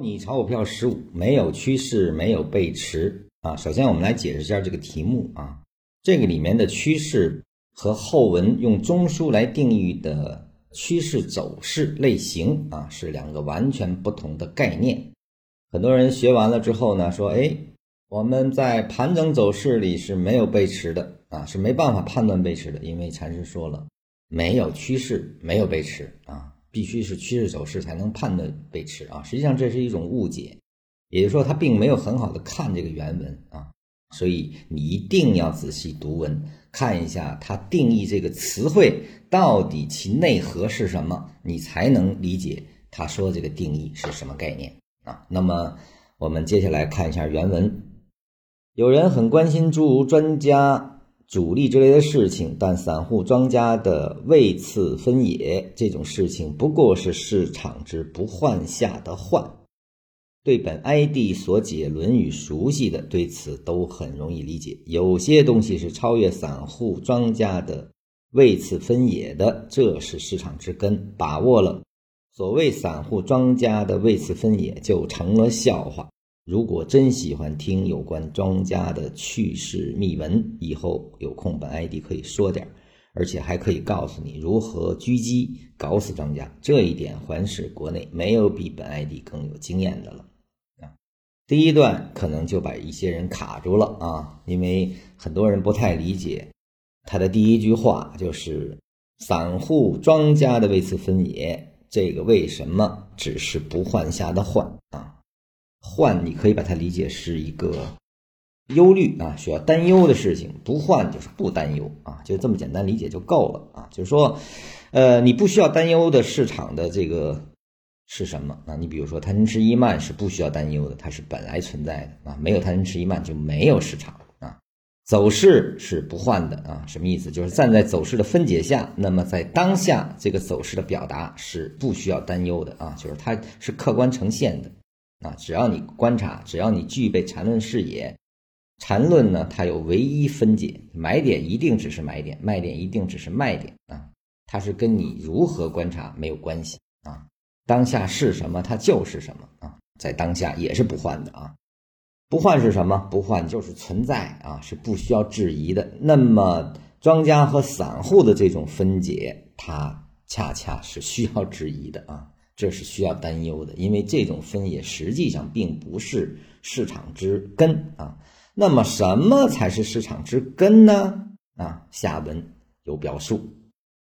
你炒股票十五，没有趋势，没有背驰啊。首先，我们来解释一下这个题目啊。这个里面的趋势和后文用中枢来定义的趋势走势类型啊，是两个完全不同的概念。很多人学完了之后呢，说：“哎，我们在盘整走势里是没有背驰的啊，是没办法判断背驰的，因为禅师说了，没有趋势，没有背驰啊。”必须是趋势走势才能判断背驰啊！实际上这是一种误解，也就是说他并没有很好的看这个原文啊，所以你一定要仔细读文，看一下他定义这个词汇到底其内核是什么，你才能理解他说这个定义是什么概念啊。那么我们接下来看一下原文，有人很关心诸如专家。主力之类的事情，但散户庄家的位次分野这种事情，不过是市场之不换下的换。对本 ID 所解《论语》熟悉的，对此都很容易理解。有些东西是超越散户庄家的位次分野的，这是市场之根。把握了所谓散户庄家的位次分野，就成了笑话。如果真喜欢听有关庄家的趣事秘闻，以后有空本 ID 可以说点而且还可以告诉你如何狙击搞死庄家。这一点环视国内，没有比本 ID 更有经验的了啊。第一段可能就把一些人卡住了啊，因为很多人不太理解他的第一句话就是散户庄家的位次分野，这个为什么只是不换下的换啊？换，你可以把它理解是一个忧虑啊，需要担忧的事情。不换就是不担忧啊，就这么简单理解就够了啊。就是说，呃，你不需要担忧的市场的这个是什么啊？你比如说贪嗔痴一慢是不需要担忧的，它是本来存在的啊。没有贪嗔痴一慢就没有市场啊。走势是不换的啊，什么意思？就是站在走势的分解下，那么在当下这个走势的表达是不需要担忧的啊，就是它是客观呈现的。啊，只要你观察，只要你具备缠论视野，缠论呢，它有唯一分解，买点一定只是买点，卖点一定只是卖点啊，它是跟你如何观察没有关系啊，当下是什么，它就是什么啊，在当下也是不换的啊，不换是什么？不换就是存在啊，是不需要质疑的。那么庄家和散户的这种分解，它恰恰是需要质疑的啊。这是需要担忧的，因为这种分野实际上并不是市场之根啊。那么，什么才是市场之根呢？啊，下文有表述。